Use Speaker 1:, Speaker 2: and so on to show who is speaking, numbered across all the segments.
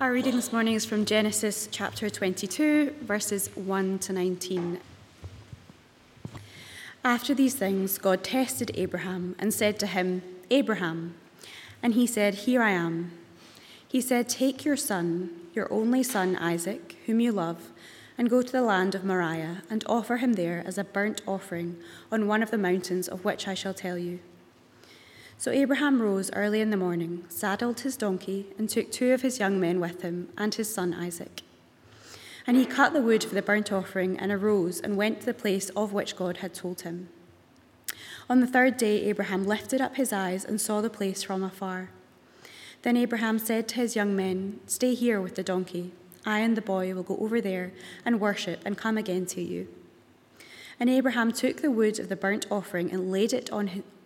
Speaker 1: Our reading this morning is from Genesis chapter 22, verses 1 to 19. After these things, God tested Abraham and said to him, Abraham. And he said, Here I am. He said, Take your son, your only son Isaac, whom you love, and go to the land of Moriah and offer him there as a burnt offering on one of the mountains of which I shall tell you. So Abraham rose early in the morning, saddled his donkey, and took two of his young men with him and his son Isaac. And he cut the wood for the burnt offering and arose and went to the place of which God had told him. On the third day, Abraham lifted up his eyes and saw the place from afar. Then Abraham said to his young men, Stay here with the donkey. I and the boy will go over there and worship and come again to you. And Abraham took the wood of the burnt offering and laid it on,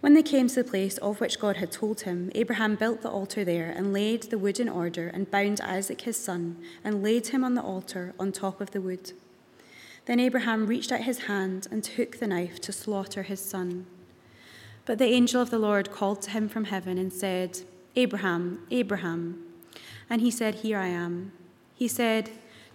Speaker 1: When they came to the place of which God had told him, Abraham built the altar there and laid the wood in order and bound Isaac his son and laid him on the altar on top of the wood. Then Abraham reached out his hand and took the knife to slaughter his son. But the angel of the Lord called to him from heaven and said, Abraham, Abraham. And he said, Here I am. He said,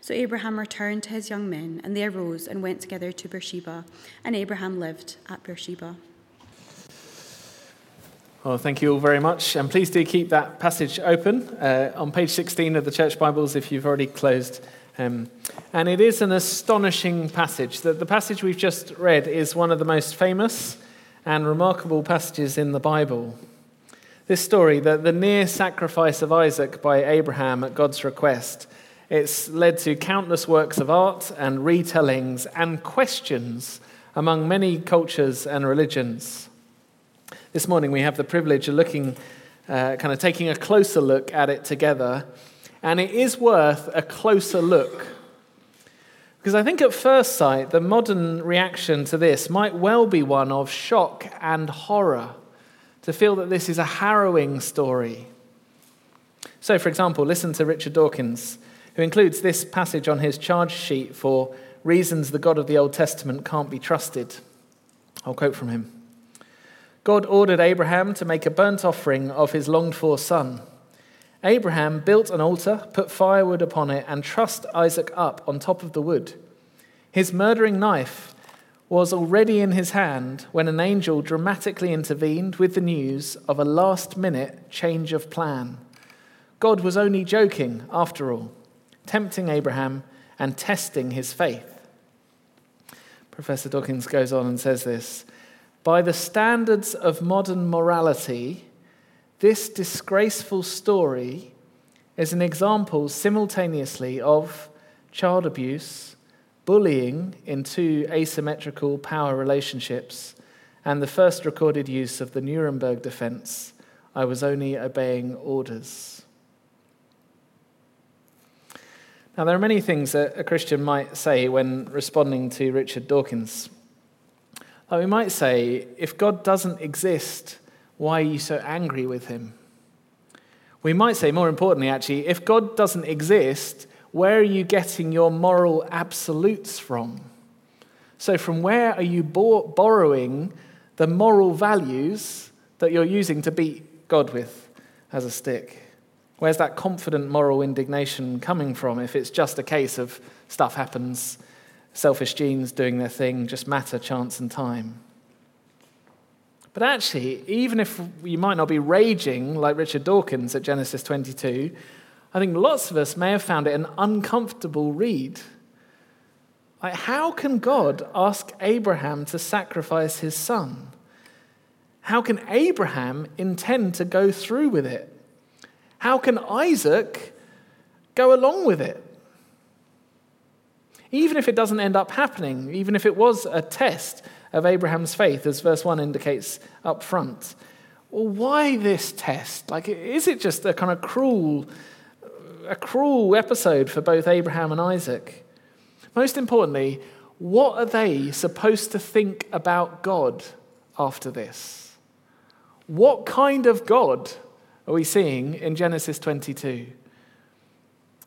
Speaker 1: So Abraham returned to his young men, and they arose and went together to Beersheba, and Abraham lived at Beersheba.
Speaker 2: Well, thank you all very much. And please do keep that passage open uh, on page 16 of the Church Bibles if you've already closed. Um, and it is an astonishing passage. The, the passage we've just read is one of the most famous and remarkable passages in the Bible. This story, the, the near sacrifice of Isaac by Abraham at God's request, it's led to countless works of art and retellings and questions among many cultures and religions. This morning we have the privilege of looking, uh, kind of taking a closer look at it together, and it is worth a closer look. Because I think at first sight, the modern reaction to this might well be one of shock and horror, to feel that this is a harrowing story. So, for example, listen to Richard Dawkins who includes this passage on his charge sheet for reasons the God of the Old Testament can't be trusted. I'll quote from him God ordered Abraham to make a burnt offering of his longed for son. Abraham built an altar, put firewood upon it, and trussed Isaac up on top of the wood. His murdering knife was already in his hand when an angel dramatically intervened with the news of a last minute change of plan. God was only joking, after all tempting Abraham and testing his faith. Professor Dawkins goes on and says this By the standards of modern morality, this disgraceful story is an example simultaneously of child abuse, bullying in two asymmetrical power relationships, and the first recorded use of the Nuremberg defense I was only obeying orders. Now, there are many things that a Christian might say when responding to Richard Dawkins. Like we might say, if God doesn't exist, why are you so angry with him? We might say, more importantly, actually, if God doesn't exist, where are you getting your moral absolutes from? So, from where are you borrowing the moral values that you're using to beat God with as a stick? Where's that confident moral indignation coming from if it's just a case of stuff happens, selfish genes doing their thing, just matter, chance, and time? But actually, even if you might not be raging like Richard Dawkins at Genesis 22, I think lots of us may have found it an uncomfortable read. Like, how can God ask Abraham to sacrifice his son? How can Abraham intend to go through with it? How can Isaac go along with it? Even if it doesn't end up happening, even if it was a test of Abraham's faith, as verse 1 indicates up front, well, why this test? Like, is it just a kind of cruel, a cruel episode for both Abraham and Isaac? Most importantly, what are they supposed to think about God after this? What kind of God are we seeing in Genesis 22?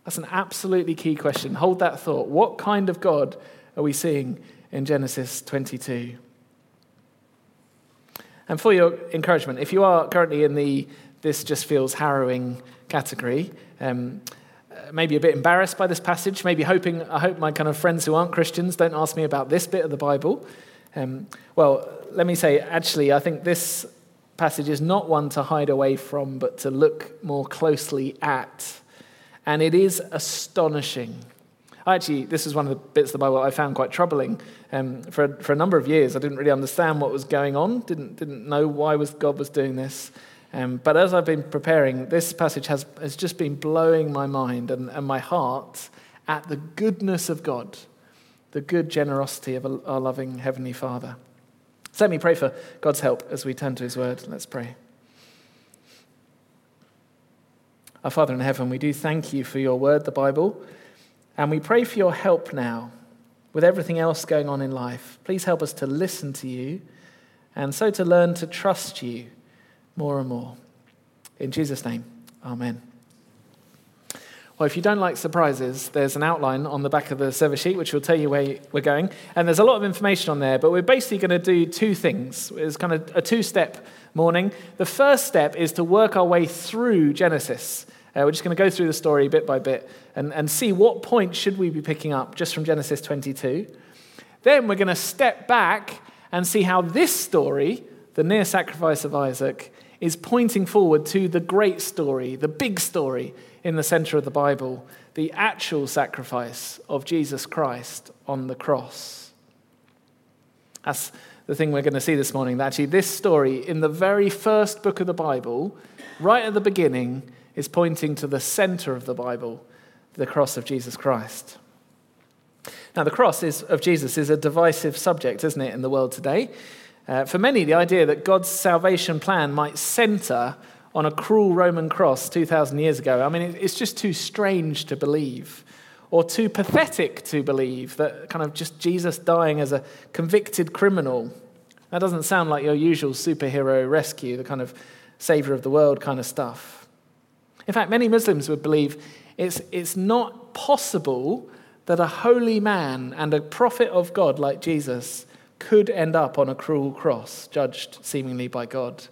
Speaker 2: That's an absolutely key question. Hold that thought. What kind of God are we seeing in Genesis 22? And for your encouragement, if you are currently in the this just feels harrowing category, um, maybe a bit embarrassed by this passage, maybe hoping, I hope my kind of friends who aren't Christians don't ask me about this bit of the Bible. Um, well, let me say, actually, I think this passage is not one to hide away from, but to look more closely at. And it is astonishing. Actually, this is one of the bits of the Bible I found quite troubling. Um, for, for a number of years, I didn't really understand what was going on, didn't, didn't know why was God was doing this. Um, but as I've been preparing, this passage has, has just been blowing my mind and, and my heart at the goodness of God, the good generosity of our loving Heavenly Father. Let me pray for God's help as we turn to His Word. Let's pray. Our Father in heaven, we do thank you for your Word, the Bible, and we pray for your help now with everything else going on in life. Please help us to listen to you and so to learn to trust you more and more. In Jesus' name, Amen. Well, if you don't like surprises, there's an outline on the back of the service sheet which will tell you where we're going. And there's a lot of information on there, but we're basically going to do two things. It's kind of a two step morning. The first step is to work our way through Genesis. Uh, we're just going to go through the story bit by bit and, and see what point should we be picking up just from Genesis 22. Then we're going to step back and see how this story, the near sacrifice of Isaac, is pointing forward to the great story, the big story in the center of the Bible the actual sacrifice of Jesus Christ on the cross. That's the thing we're going to see this morning. That actually, this story in the very first book of the Bible, right at the beginning, is pointing to the center of the Bible, the cross of Jesus Christ. Now, the cross is, of Jesus is a divisive subject, isn't it, in the world today? Uh, for many, the idea that God's salvation plan might center on a cruel Roman cross 2,000 years ago. I mean, it's just too strange to believe, or too pathetic to believe that kind of just Jesus dying as a convicted criminal. That doesn't sound like your usual superhero rescue, the kind of savior of the world kind of stuff. In fact, many Muslims would believe it's, it's not possible that a holy man and a prophet of God like Jesus could end up on a cruel cross, judged seemingly by God.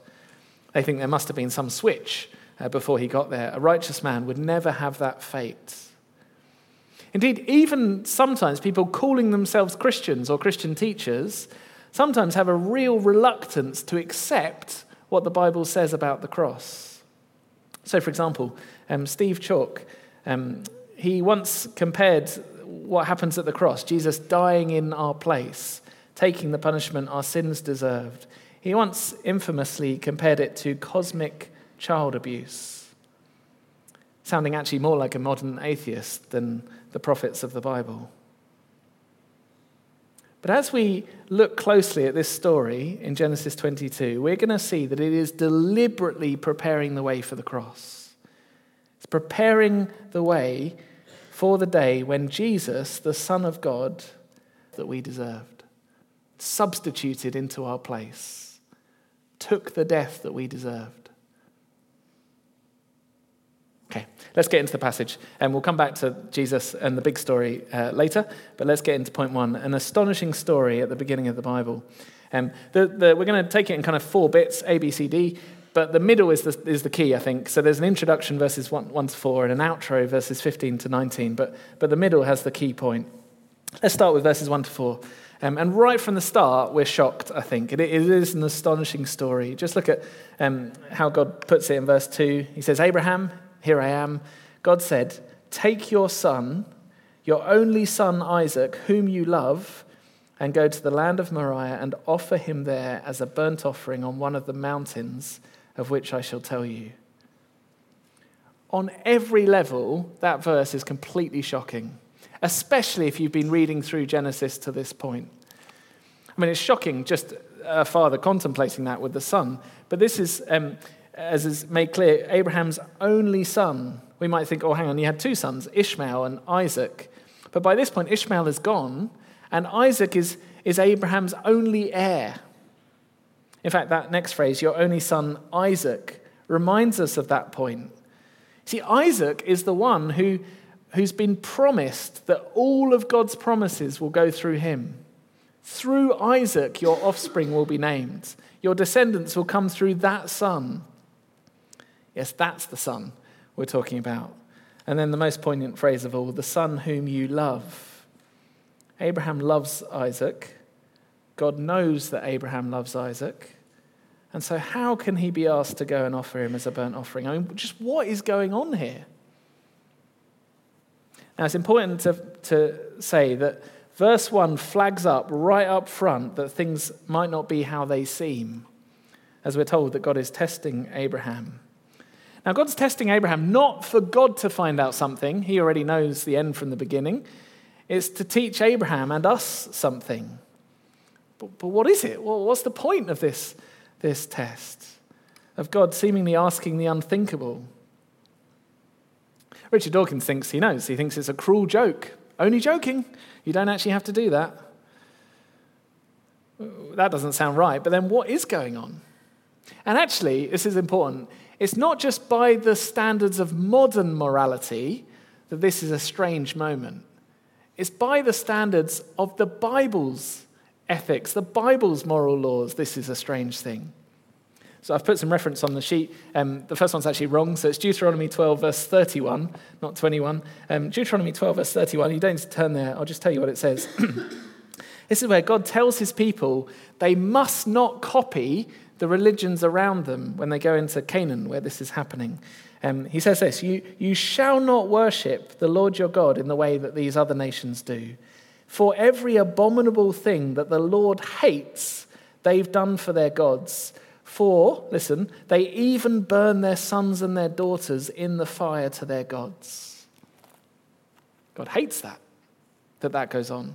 Speaker 2: They think there must have been some switch uh, before he got there. A righteous man would never have that fate. Indeed, even sometimes people calling themselves Christians or Christian teachers sometimes have a real reluctance to accept what the Bible says about the cross. So, for example, um, Steve Chalke, um, he once compared what happens at the cross, Jesus dying in our place, taking the punishment our sins deserved, he once infamously compared it to cosmic child abuse, sounding actually more like a modern atheist than the prophets of the Bible. But as we look closely at this story in Genesis 22, we're going to see that it is deliberately preparing the way for the cross. It's preparing the way for the day when Jesus, the Son of God, that we deserved, substituted into our place took the death that we deserved. Okay, let's get into the passage. And we'll come back to Jesus and the big story uh, later, but let's get into point one an astonishing story at the beginning of the Bible. Um, the, the, we're going to take it in kind of four bits A, B, C, D, but the middle is the, is the key, I think. So there's an introduction, verses 1, 1 to 4, and an outro, verses 15 to 19, but, but the middle has the key point. Let's start with verses 1 to 4. Um, and right from the start, we're shocked, I think. it, is an astonishing story. Just look at um, how God puts it in verse 2. He says, Abraham, here I am. God said, Take your son, your only son Isaac, whom you love, and go to the land of Moriah and offer him there as a burnt offering on one of the mountains of which I shall tell you. On every level, that verse is completely shocking especially if you've been reading through Genesis to this point. I mean, it's shocking just a father contemplating that with the son, but this is, um, as is made clear, Abraham's only son. We might think, oh, hang on, he had two sons, Ishmael and Isaac. But by this point, Ishmael is gone, and Isaac is, is Abraham's only heir. In fact, that next phrase, your only son Isaac, reminds us of that point. See, Isaac is the one who who's been promised that all of God's promises will go through him. Through Isaac, your offspring will be named. Your descendants will come through that son. Yes, that's the son we're talking about. And then the most poignant phrase of all the son whom you love. Abraham loves Isaac. God knows that Abraham loves Isaac. And so, how can he be asked to go and offer him as a burnt offering? I mean, just what is going on here? Now, it's important to, to say that verse 1 flags up right up front that things might not be how they seem, as we're told that God is testing Abraham. Now, God's testing Abraham not for God to find out something, he already knows the end from the beginning. It's to teach Abraham and us something. But, but what is it? Well, what's the point of this, this test? Of God seemingly asking the unthinkable? Richard Dawkins thinks he knows. He thinks it's a cruel joke. Only joking. You don't actually have to do that. That doesn't sound right. But then what is going on? And actually, this is important. It's not just by the standards of modern morality that this is a strange moment. It's by the standards of the Bible's ethics, the Bible's moral laws, this is a strange thing. So I've put some reference on the sheet. Um, the first one's actually wrong. So it's Deuteronomy 12, verse 31, not 21. Um, Deuteronomy 12, verse 31. You don't need to turn there. I'll just tell you what it says. this is where God tells his people they must not copy the religions around them when they go into Canaan, where this is happening. Um, he says this you, you shall not worship the Lord your God in the way that these other nations do. For every abominable thing that the Lord hates, they've done for their gods for, listen, they even burn their sons and their daughters in the fire to their gods. God hates that, that that goes on.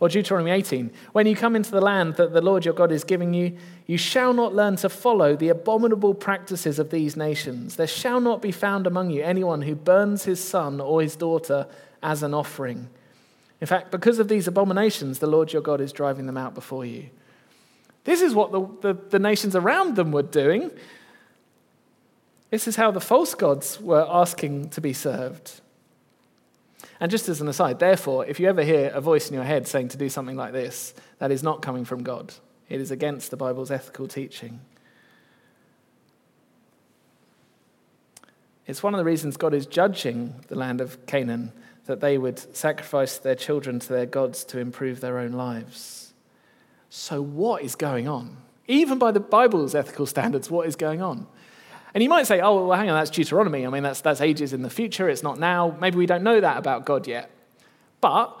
Speaker 2: Or Deuteronomy 18 When you come into the land that the Lord your God is giving you, you shall not learn to follow the abominable practices of these nations. There shall not be found among you anyone who burns his son or his daughter as an offering. In fact, because of these abominations, the Lord your God is driving them out before you. This is what the, the, the nations around them were doing. This is how the false gods were asking to be served. And just as an aside, therefore, if you ever hear a voice in your head saying to do something like this, that is not coming from God. It is against the Bible's ethical teaching. It's one of the reasons God is judging the land of Canaan that they would sacrifice their children to their gods to improve their own lives. So, what is going on? Even by the Bible's ethical standards, what is going on? And you might say, oh, well, hang on, that's Deuteronomy. I mean, that's, that's ages in the future, it's not now. Maybe we don't know that about God yet. But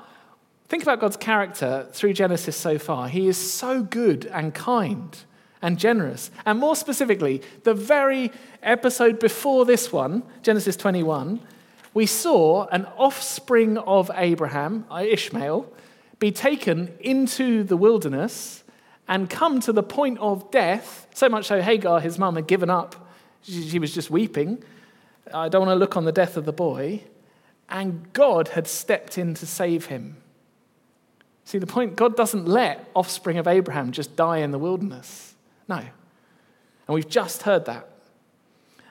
Speaker 2: think about God's character through Genesis so far. He is so good and kind and generous. And more specifically, the very episode before this one, Genesis 21, we saw an offspring of Abraham, uh, Ishmael, be taken into the wilderness and come to the point of death, so much so Hagar, his mum, had given up. She was just weeping. I don't want to look on the death of the boy. And God had stepped in to save him. See, the point God doesn't let offspring of Abraham just die in the wilderness. No. And we've just heard that.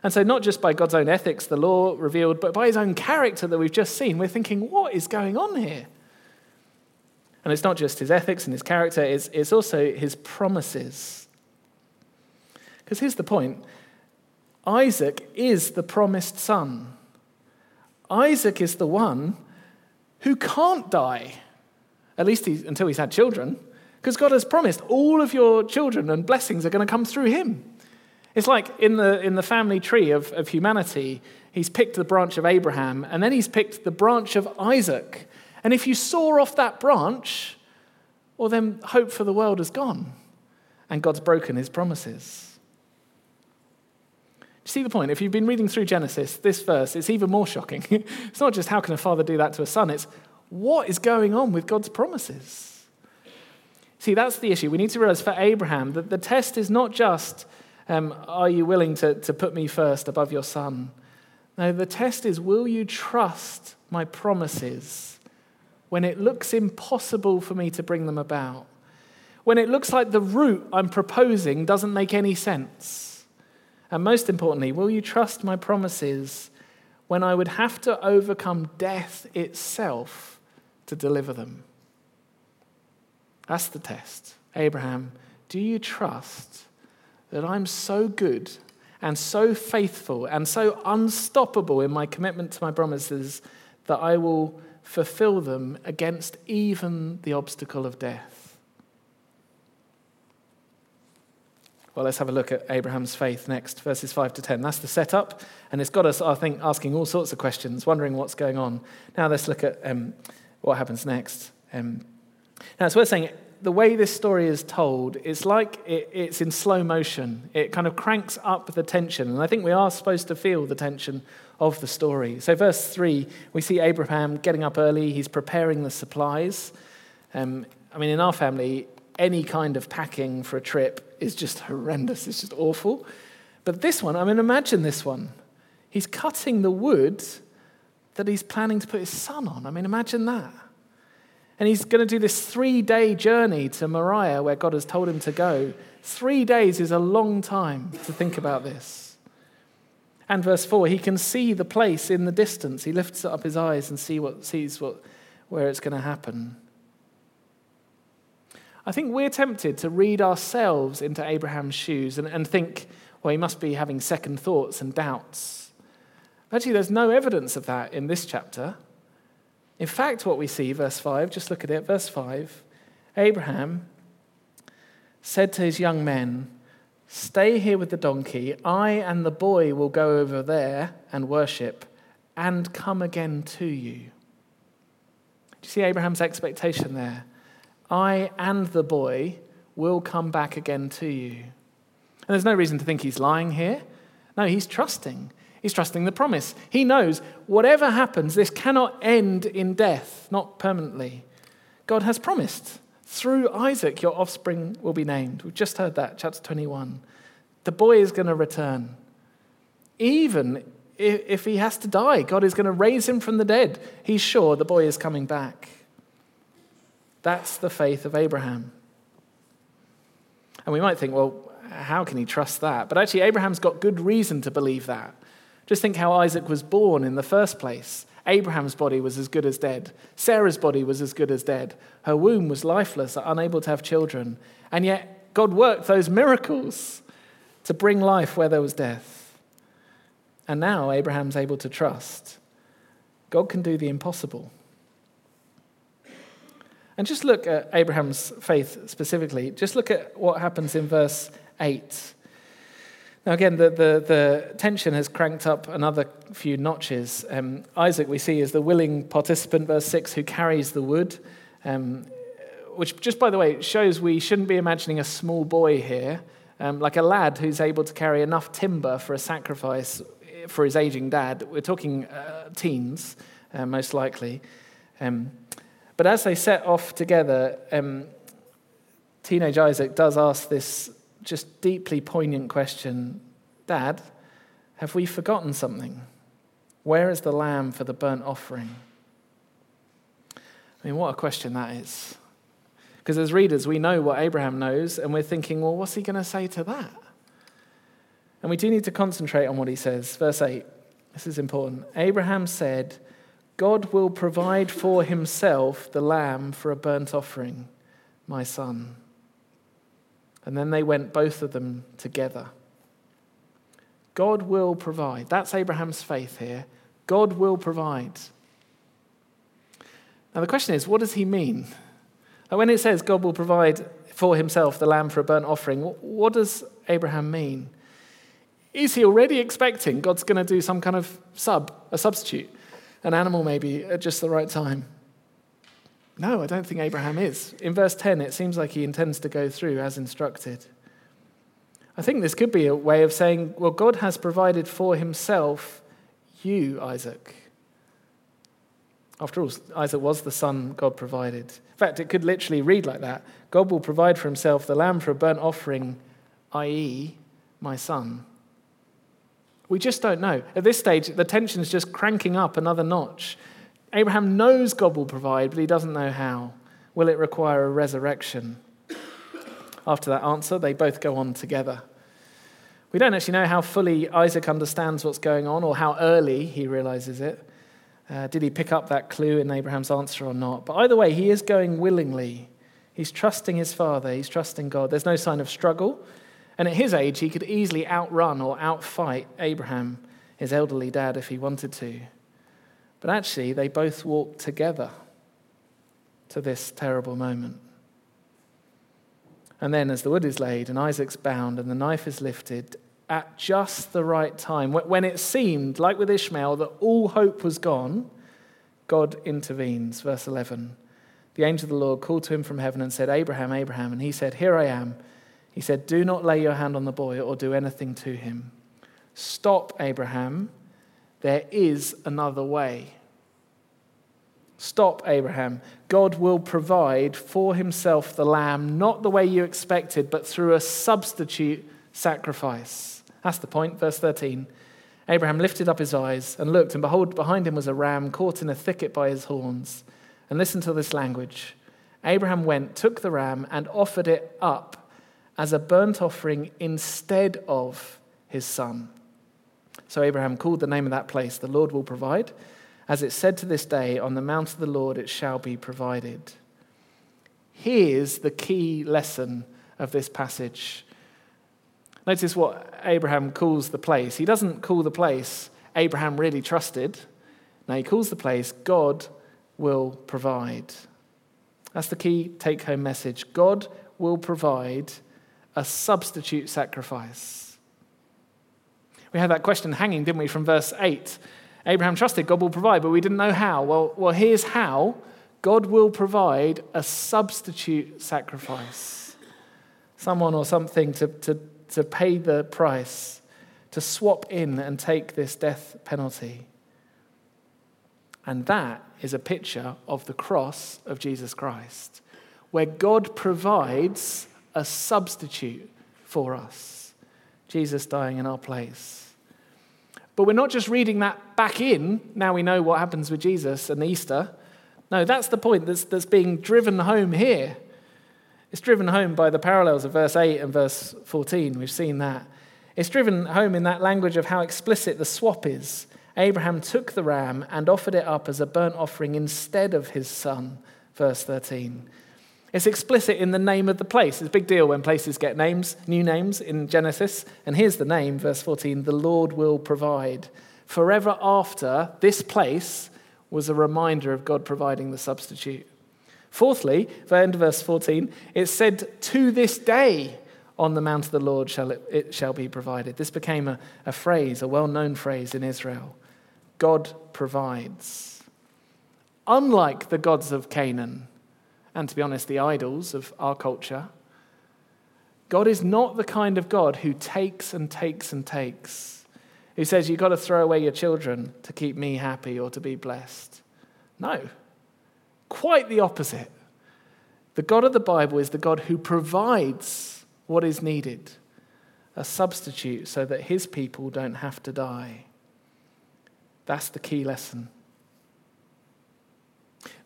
Speaker 2: And so, not just by God's own ethics, the law revealed, but by his own character that we've just seen, we're thinking, what is going on here? And it's not just his ethics and his character, it's, it's also his promises. Because here's the point Isaac is the promised son. Isaac is the one who can't die, at least he's, until he's had children, because God has promised all of your children and blessings are going to come through him. It's like in the, in the family tree of, of humanity, he's picked the branch of Abraham and then he's picked the branch of Isaac. And if you saw off that branch, well, then hope for the world is gone and God's broken his promises. Do you see the point? If you've been reading through Genesis, this verse, it's even more shocking. it's not just how can a father do that to a son, it's what is going on with God's promises. See, that's the issue. We need to realize for Abraham that the test is not just, um, are you willing to, to put me first above your son? No, the test is, will you trust my promises when it looks impossible for me to bring them about? When it looks like the route I'm proposing doesn't make any sense? And most importantly, will you trust my promises when I would have to overcome death itself to deliver them? That's the test. Abraham, do you trust that I'm so good and so faithful and so unstoppable in my commitment to my promises that I will fulfill them against even the obstacle of death? Well, let's have a look at Abraham's faith next, verses 5 to 10. That's the setup, and it's got us, I think, asking all sorts of questions, wondering what's going on. Now, let's look at um, what happens next. Um, now, it's worth saying the way this story is told, it's like it, it's in slow motion. It kind of cranks up the tension, and I think we are supposed to feel the tension of the story. So, verse 3, we see Abraham getting up early, he's preparing the supplies. Um, I mean, in our family, any kind of packing for a trip is just horrendous. It's just awful. But this one, I mean, imagine this one. He's cutting the wood that he's planning to put his son on. I mean, imagine that. And he's going to do this three day journey to Moriah, where God has told him to go. Three days is a long time to think about this. And verse 4, he can see the place in the distance. He lifts up his eyes and see what, sees what, where it's going to happen. I think we're tempted to read ourselves into Abraham's shoes and, and think, well, he must be having second thoughts and doubts. Actually, there's no evidence of that in this chapter. In fact, what we see, verse 5, just look at it, verse 5 Abraham said to his young men, Stay here with the donkey. I and the boy will go over there and worship and come again to you. Do you see Abraham's expectation there? I and the boy will come back again to you. And there's no reason to think he's lying here. No, he's trusting. He's trusting the promise. He knows whatever happens, this cannot end in death, not permanently. God has promised. Through Isaac, your offspring will be named. We've just heard that, chapter 21. The boy is going to return. Even if he has to die, God is going to raise him from the dead. He's sure the boy is coming back. That's the faith of Abraham. And we might think, well, how can he trust that? But actually, Abraham's got good reason to believe that. Just think how Isaac was born in the first place. Abraham's body was as good as dead. Sarah's body was as good as dead. Her womb was lifeless, unable to have children. And yet, God worked those miracles to bring life where there was death. And now Abraham's able to trust. God can do the impossible. And just look at Abraham's faith specifically. Just look at what happens in verse 8. Now, again, the, the, the tension has cranked up another few notches. Um, Isaac, we see, is the willing participant, verse 6, who carries the wood, um, which, just by the way, shows we shouldn't be imagining a small boy here, um, like a lad who's able to carry enough timber for a sacrifice for his aging dad. We're talking uh, teens, uh, most likely. Um, but as they set off together, um, teenage Isaac does ask this just deeply poignant question Dad, have we forgotten something? Where is the lamb for the burnt offering? I mean, what a question that is. Because as readers, we know what Abraham knows, and we're thinking, well, what's he going to say to that? And we do need to concentrate on what he says. Verse 8, this is important. Abraham said, God will provide for himself the lamb for a burnt offering, my son. And then they went, both of them, together. God will provide. That's Abraham's faith here. God will provide. Now, the question is, what does he mean? when it says God will provide for himself the lamb for a burnt offering, what does Abraham mean? Is he already expecting God's going to do some kind of sub, a substitute, an animal maybe at just the right time? No, I don't think Abraham is. In verse 10, it seems like he intends to go through as instructed. I think this could be a way of saying, well, God has provided for himself you, Isaac. After all, Isaac was the son God provided. In fact, it could literally read like that God will provide for himself the lamb for a burnt offering, i.e., my son. We just don't know. At this stage, the tension is just cranking up another notch. Abraham knows God will provide, but he doesn't know how. Will it require a resurrection? After that answer, they both go on together. We don't actually know how fully Isaac understands what's going on or how early he realizes it. Uh, did he pick up that clue in Abraham's answer or not? But either way, he is going willingly. He's trusting his father, he's trusting God. There's no sign of struggle. And at his age, he could easily outrun or outfight Abraham, his elderly dad, if he wanted to. But actually, they both walk together to this terrible moment. And then, as the wood is laid and Isaac's bound and the knife is lifted, at just the right time, when it seemed, like with Ishmael, that all hope was gone, God intervenes. Verse 11. The angel of the Lord called to him from heaven and said, Abraham, Abraham. And he said, Here I am. He said, Do not lay your hand on the boy or do anything to him. Stop, Abraham. There is another way. Stop, Abraham. God will provide for himself the lamb, not the way you expected, but through a substitute sacrifice. That's the point. Verse 13. Abraham lifted up his eyes and looked, and behold, behind him was a ram caught in a thicket by his horns. And listen to this language. Abraham went, took the ram, and offered it up as a burnt offering instead of his son. So Abraham called the name of that place, The Lord will provide. As it said to this day, On the mount of the Lord it shall be provided. Here's the key lesson of this passage. Notice what Abraham calls the place. He doesn't call the place Abraham really trusted. Now he calls the place God will provide. That's the key take home message. God will provide a substitute sacrifice. We had that question hanging, didn't we, from verse 8. Abraham trusted God will provide, but we didn't know how. Well, well here's how God will provide a substitute sacrifice. Someone or something to, to, to pay the price, to swap in and take this death penalty. And that is a picture of the cross of Jesus Christ, where God provides a substitute for us. Jesus dying in our place. But we're not just reading that back in, now we know what happens with Jesus and Easter. No, that's the point that's, that's being driven home here. It's driven home by the parallels of verse 8 and verse 14. We've seen that. It's driven home in that language of how explicit the swap is. Abraham took the ram and offered it up as a burnt offering instead of his son, verse 13. It's explicit in the name of the place. It's a big deal when places get names, new names in Genesis. And here's the name, verse 14 the Lord will provide. Forever after, this place was a reminder of God providing the substitute. Fourthly, end of verse 14, it said, To this day on the mount of the Lord shall it, it shall be provided. This became a, a phrase, a well known phrase in Israel. God provides. Unlike the gods of Canaan, and to be honest, the idols of our culture. God is not the kind of God who takes and takes and takes, who says, You've got to throw away your children to keep me happy or to be blessed. No, quite the opposite. The God of the Bible is the God who provides what is needed, a substitute so that his people don't have to die. That's the key lesson.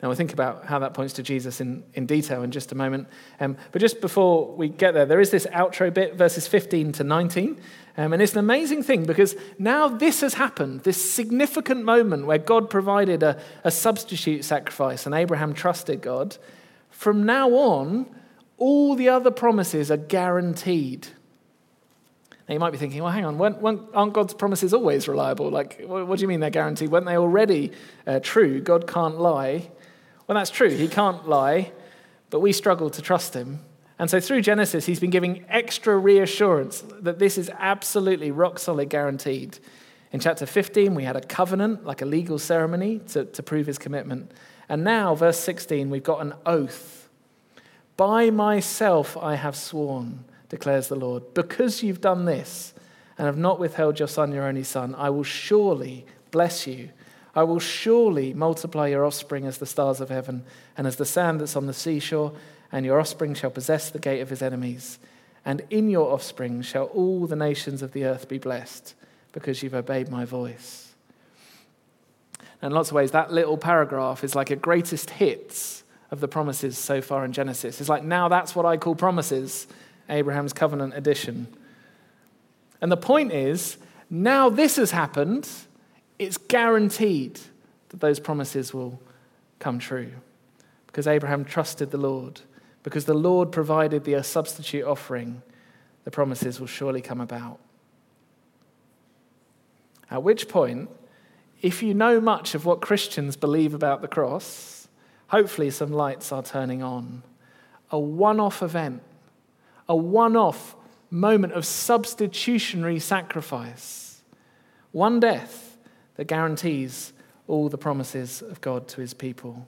Speaker 2: Now, we'll think about how that points to Jesus in, in detail in just a moment. Um, but just before we get there, there is this outro bit, verses 15 to 19. Um, and it's an amazing thing because now this has happened, this significant moment where God provided a, a substitute sacrifice and Abraham trusted God. From now on, all the other promises are guaranteed. Now you might be thinking, well, hang on, weren't, weren't, aren't God's promises always reliable? Like, what, what do you mean they're guaranteed? Weren't they already uh, true? God can't lie. Well, that's true. He can't lie, but we struggle to trust him. And so through Genesis, he's been giving extra reassurance that this is absolutely rock solid guaranteed. In chapter 15, we had a covenant, like a legal ceremony to, to prove his commitment. And now, verse 16, we've got an oath. By myself I have sworn, declares the Lord, because you've done this and have not withheld your son, your only son, I will surely bless you. I will surely multiply your offspring as the stars of heaven and as the sand that's on the seashore and your offspring shall possess the gate of his enemies. And in your offspring shall all the nations of the earth be blessed, because you've obeyed my voice. And in lots of ways, that little paragraph is like a greatest hits of the promises so far in Genesis. It's like, now that's what I call promises, Abraham's covenant edition. And the point is, now this has happened, it's guaranteed that those promises will come true. Because Abraham trusted the Lord. Because the Lord provided the uh, substitute offering, the promises will surely come about. At which point, if you know much of what Christians believe about the cross, hopefully some lights are turning on. A one off event, a one off moment of substitutionary sacrifice, one death that guarantees all the promises of God to his people.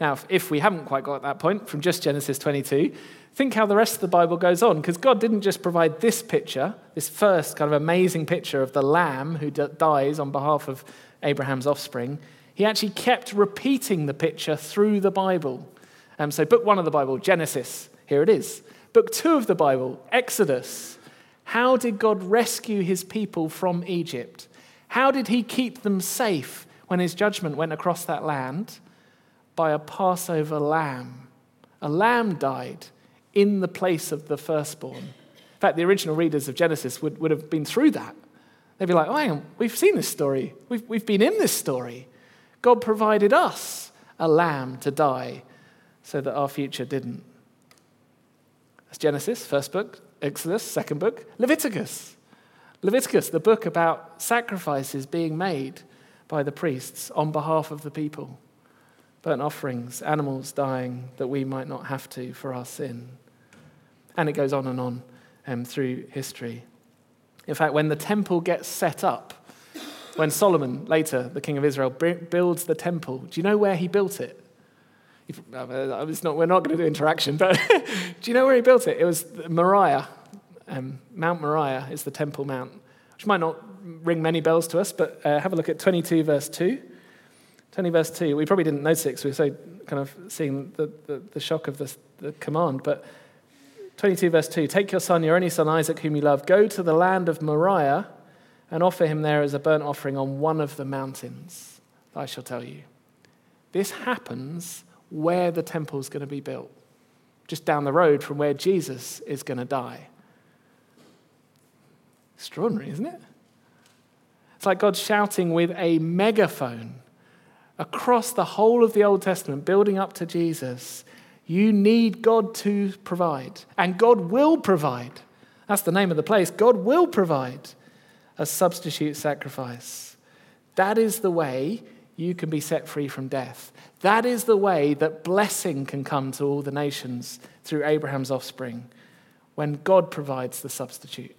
Speaker 2: Now, if we haven't quite got that point from just Genesis 22, think how the rest of the Bible goes on, because God didn't just provide this picture, this first kind of amazing picture of the lamb who d- dies on behalf of Abraham's offspring. He actually kept repeating the picture through the Bible. Um, so, book one of the Bible, Genesis, here it is. Book two of the Bible, Exodus. How did God rescue his people from Egypt? How did he keep them safe when his judgment went across that land? by a Passover lamb. A lamb died in the place of the firstborn. In fact, the original readers of Genesis would, would have been through that. They'd be like, oh, hang on, we've seen this story. We've, we've been in this story. God provided us a lamb to die so that our future didn't. That's Genesis, first book, Exodus, second book, Leviticus. Leviticus, the book about sacrifices being made by the priests on behalf of the people burnt offerings, animals dying that we might not have to for our sin. And it goes on and on um, through history. In fact, when the temple gets set up, when Solomon, later the king of Israel, builds the temple, do you know where he built it? Uh, it's not, we're not going to do interaction, but do you know where he built it? It was Moriah. Um, mount Moriah is the Temple Mount, which might not ring many bells to us, but uh, have a look at 22, verse 2. 20 verse 2, we probably didn't notice it because we were so kind of seeing the, the, the shock of the, the command. But 22 verse 2 Take your son, your only son Isaac, whom you love, go to the land of Moriah and offer him there as a burnt offering on one of the mountains. I shall tell you. This happens where the temple is going to be built, just down the road from where Jesus is going to die. Extraordinary, isn't it? It's like God shouting with a megaphone across the whole of the Old Testament, building up to Jesus, you need God to provide. And God will provide. That's the name of the place. God will provide a substitute sacrifice. That is the way you can be set free from death. That is the way that blessing can come to all the nations through Abraham's offspring when God provides the substitute.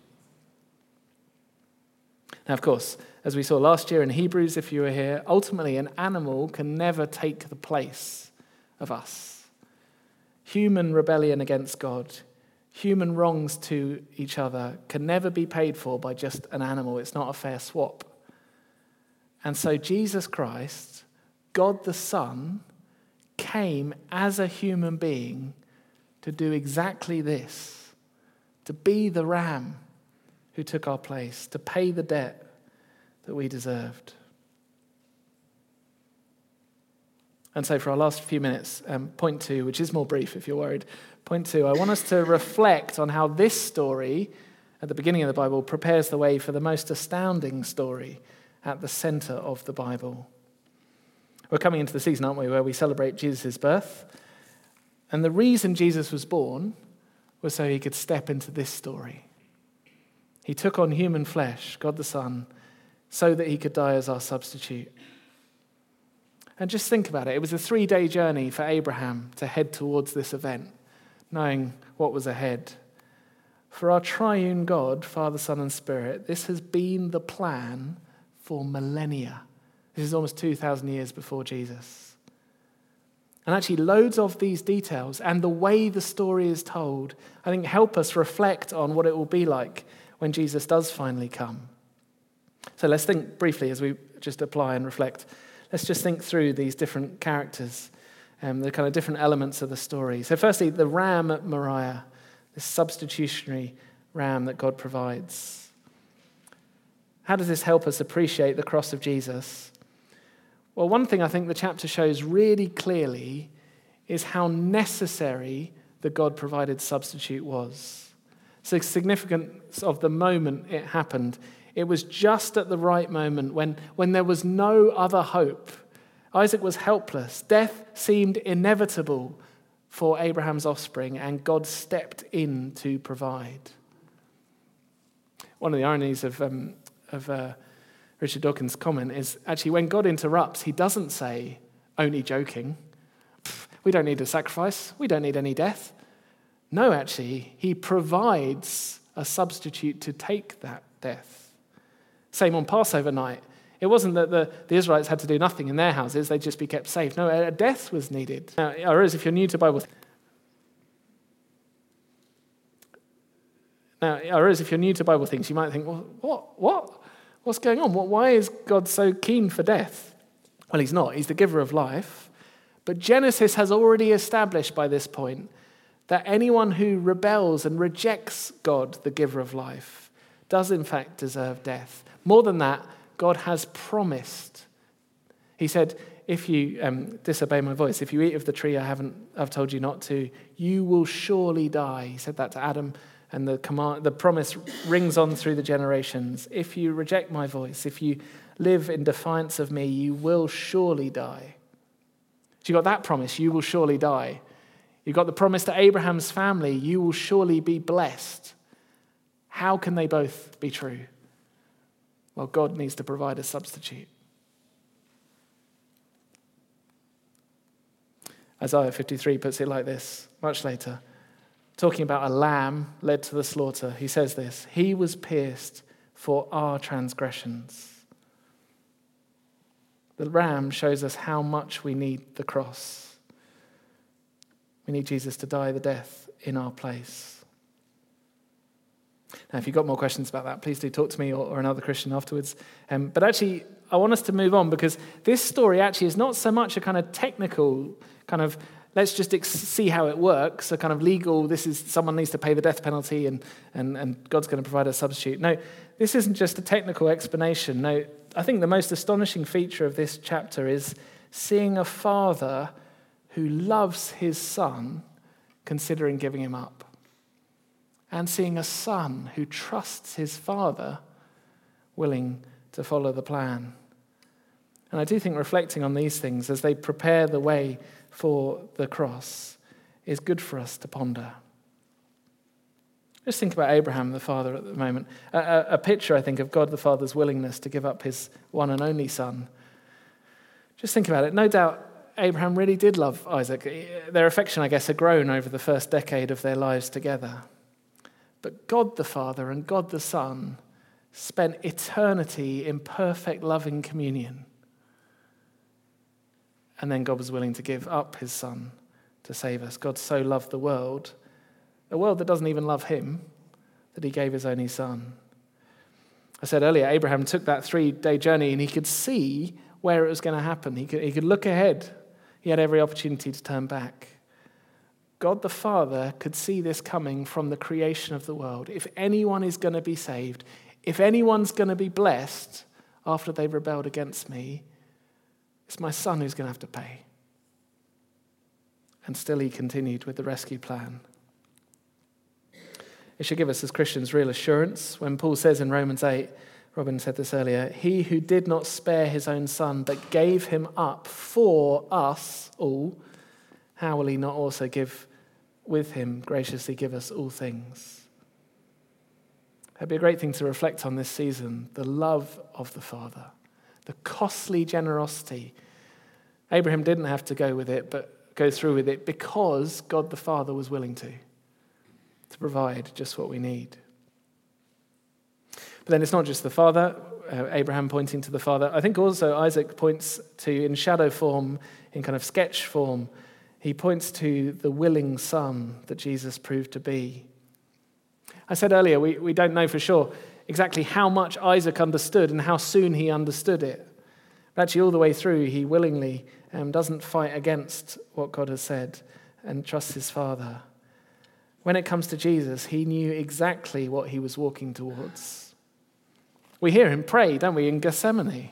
Speaker 2: Now, of course, as we saw last year in Hebrews, if you were here, ultimately an animal can never take the place of us. Human rebellion against God, human wrongs to each other can never be paid for by just an animal. It's not a fair swap. And so Jesus Christ, God the Son, came as a human being to do exactly this to be the ram who took our place, to pay the debt that we deserved. And so, for our last few minutes, um, point two, which is more brief if you're worried, point two, I want us to reflect on how this story at the beginning of the Bible prepares the way for the most astounding story at the center of the Bible. We're coming into the season, aren't we, where we celebrate Jesus' birth. And the reason Jesus was born was so he could step into this story. He took on human flesh, God the Son, so that he could die as our substitute. And just think about it. It was a three day journey for Abraham to head towards this event, knowing what was ahead. For our triune God, Father, Son, and Spirit, this has been the plan for millennia. This is almost 2,000 years before Jesus. And actually, loads of these details and the way the story is told, I think, help us reflect on what it will be like when Jesus does finally come. So let's think briefly as we just apply and reflect. Let's just think through these different characters, um, the kind of different elements of the story. So, firstly, the ram at Moriah, this substitutionary ram that God provides. How does this help us appreciate the cross of Jesus? Well, one thing I think the chapter shows really clearly is how necessary the God provided substitute was. So, significance of the moment it happened. It was just at the right moment when, when there was no other hope. Isaac was helpless. Death seemed inevitable for Abraham's offspring, and God stepped in to provide. One of the ironies of, um, of uh, Richard Dawkins' comment is actually when God interrupts, he doesn't say, only joking. We don't need a sacrifice. We don't need any death. No, actually, he provides a substitute to take that death. Same on Passover night. It wasn't that the, the Israelites had to do nothing in their houses, they'd just be kept safe. No, a death was needed. Now, as if you're new to Bible. Now, or as if you're new to Bible things, you might think, well, what? What? What's going on? Why is God so keen for death? Well, he's not. He's the giver of life. But Genesis has already established by this point that anyone who rebels and rejects God, the giver of life, does in fact deserve death. More than that, God has promised. He said, if you um, disobey my voice, if you eat of the tree I haven't, I've told you not to, you will surely die. He said that to Adam and the, command, the promise rings on through the generations. If you reject my voice, if you live in defiance of me, you will surely die. So you got that promise, you will surely die. You've got the promise to Abraham's family, you will surely be blessed. How can they both be true? Well, God needs to provide a substitute. Isaiah 53 puts it like this much later talking about a lamb led to the slaughter, he says this He was pierced for our transgressions. The ram shows us how much we need the cross. We need Jesus to die the death in our place. Now, if you've got more questions about that, please do talk to me or, or another Christian afterwards. Um, but actually, I want us to move on because this story actually is not so much a kind of technical kind of let's just ex- see how it works. A kind of legal, this is someone needs to pay the death penalty and, and, and God's going to provide a substitute. No, this isn't just a technical explanation. No, I think the most astonishing feature of this chapter is seeing a father who loves his son considering giving him up, and seeing a son who trusts his father willing to follow the plan. And I do think reflecting on these things as they prepare the way for the cross is good for us to ponder. Just think about Abraham, the father, at the moment. A, a, a, picture, I think, of God the Father's willingness to give up his one and only son. Just think about it. No doubt Abraham really did love Isaac. Their affection, I guess, had grown over the first decade of their lives together. But God the Father and God the Son spent eternity in perfect loving communion. And then God was willing to give up his son to save us. God so loved the world, a world that doesn't even love him, that he gave his only son. I said earlier, Abraham took that three day journey and he could see where it was going to happen. He could, he could look ahead. He had every opportunity to turn back. God the Father could see this coming from the creation of the world. If anyone is going to be saved, if anyone's going to be blessed after they've rebelled against me, it's my son who's going to have to pay. And still he continued with the rescue plan. It should give us as Christians real assurance when Paul says in Romans 8, Robin said this earlier, he who did not spare his own son but gave him up for us all, how will he not also give with him graciously give us all things? It'd be a great thing to reflect on this season the love of the Father, the costly generosity. Abraham didn't have to go with it, but go through with it because God the Father was willing to, to provide just what we need. But then it's not just the Father, uh, Abraham pointing to the Father. I think also Isaac points to, in shadow form, in kind of sketch form, he points to the willing Son that Jesus proved to be. I said earlier, we, we don't know for sure exactly how much Isaac understood and how soon he understood it. But actually, all the way through, he willingly um, doesn't fight against what God has said and trusts his Father. When it comes to Jesus, he knew exactly what he was walking towards. We hear him pray, don't we, in Gethsemane?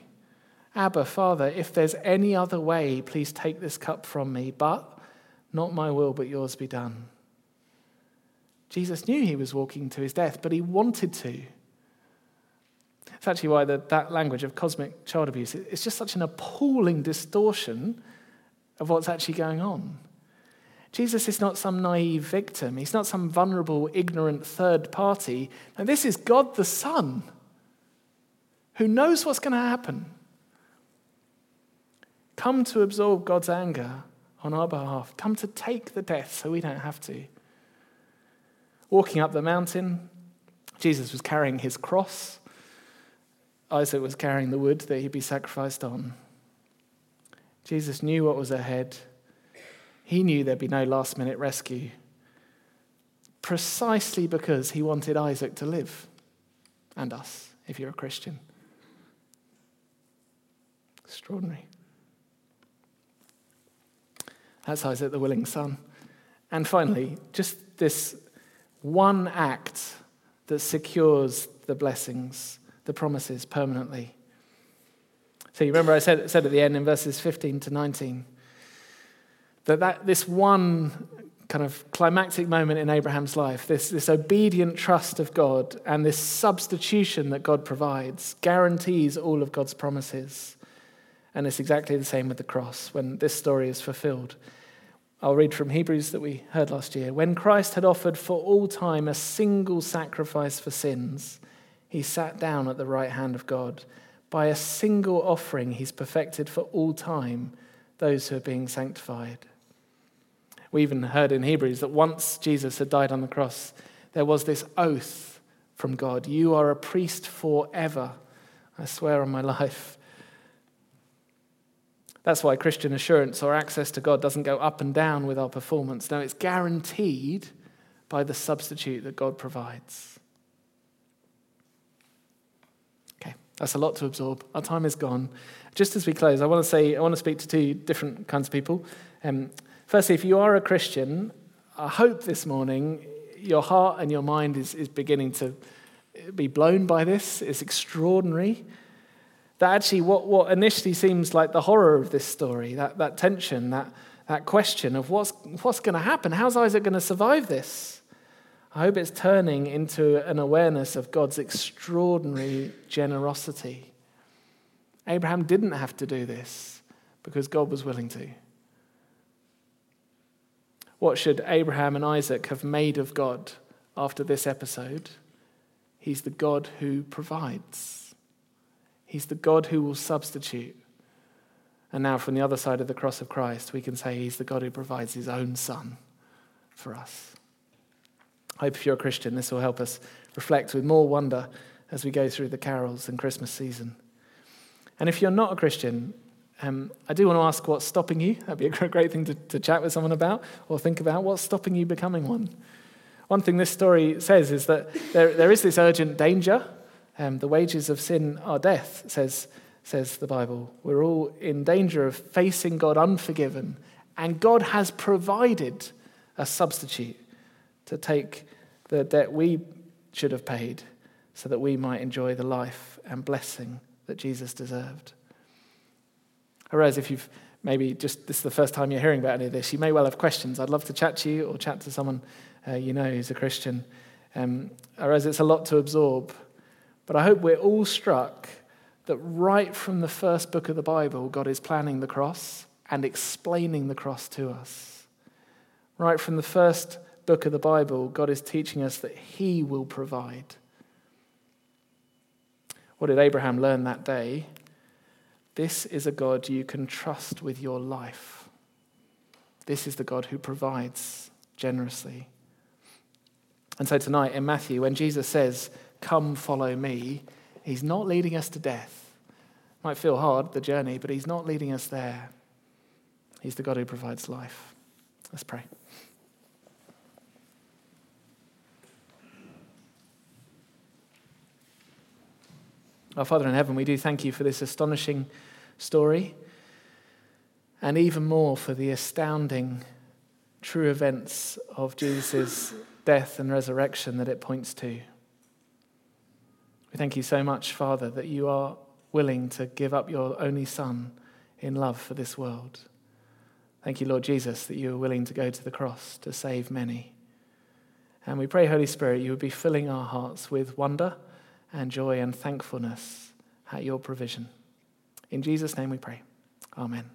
Speaker 2: Abba, Father, if there's any other way, please take this cup from me, but not my will, but yours be done. Jesus knew he was walking to his death, but he wanted to. It's actually why the, that language of cosmic child abuse is just such an appalling distortion of what's actually going on. Jesus is not some naive victim. He's not some vulnerable, ignorant third party. And this is God the Son who knows what's going to happen. Come to absorb God's anger on our behalf. Come to take the death so we don't have to. Walking up the mountain, Jesus was carrying his cross. Isaac was carrying the wood that he'd be sacrificed on. Jesus knew what was ahead. He knew there'd be no last minute rescue, precisely because he wanted Isaac to live, and us, if you're a Christian. Extraordinary. That's Isaac, the willing son. And finally, just this one act that secures the blessings, the promises permanently. So you remember I said, said at the end in verses 15 to 19 that, that this one kind of climactic moment in Abraham's life, this, this obedient trust of God and this substitution that God provides, guarantees all of God's promises. And it's exactly the same with the cross when this story is fulfilled. I'll read from Hebrews that we heard last year. When Christ had offered for all time a single sacrifice for sins, he sat down at the right hand of God. By a single offering, he's perfected for all time those who are being sanctified. We even heard in Hebrews that once Jesus had died on the cross, there was this oath from God You are a priest forever. I swear on my life. That's why Christian assurance or access to God doesn't go up and down with our performance. No, it's guaranteed by the substitute that God provides. Okay, that's a lot to absorb. Our time is gone. Just as we close, I want to say, I want to speak to two different kinds of people. Um, firstly, if you are a Christian, I hope this morning your heart and your mind is, is beginning to be blown by this. It's extraordinary that actually what, what initially seems like the horror of this story, that, that tension, that, that question of what's, what's going to happen, how's Isaac going to survive this? I hope it's turning into an awareness of God's extraordinary generosity. Abraham didn't have to do this because God was willing to. What should Abraham and Isaac have made of God after this episode? He's the God who provides. He's the God who will substitute. And now, from the other side of the cross of Christ, we can say He's the God who provides His own Son for us. I hope if you're a Christian, this will help us reflect with more wonder as we go through the carols and Christmas season. And if you're not a Christian, um, I do want to ask what's stopping you. That'd be a great thing to, to chat with someone about or think about. What's stopping you becoming one? One thing this story says is that there, there is this urgent danger um, the wages of sin are death, says, says the Bible. We're all in danger of facing God unforgiven, and God has provided a substitute to take the debt we should have paid so that we might enjoy the life and blessing that Jesus deserved. Whereas if you've maybe just this is the first time you're hearing about any of this, you may well have questions. I'd love to chat to you or chat to someone uh, you know who's a Christian. Um, I realize it's a lot to absorb, but I hope we're all struck that right from the first book of the Bible, God is planning the cross and explaining the cross to us. Right from the first book of the Bible, God is teaching us that He will provide. What did Abraham learn that day? This is a God you can trust with your life. This is the God who provides generously. And so tonight in Matthew, when Jesus says, Come follow me, he's not leading us to death. Might feel hard, the journey, but he's not leading us there. He's the God who provides life. Let's pray. Our Father in heaven, we do thank you for this astonishing story and even more for the astounding true events of Jesus' death and resurrection that it points to. We thank you so much, Father, that you are willing to give up your only Son in love for this world. Thank you, Lord Jesus, that you are willing to go to the cross to save many. And we pray, Holy Spirit, you would be filling our hearts with wonder and joy and thankfulness at your provision. In Jesus' name we pray. Amen.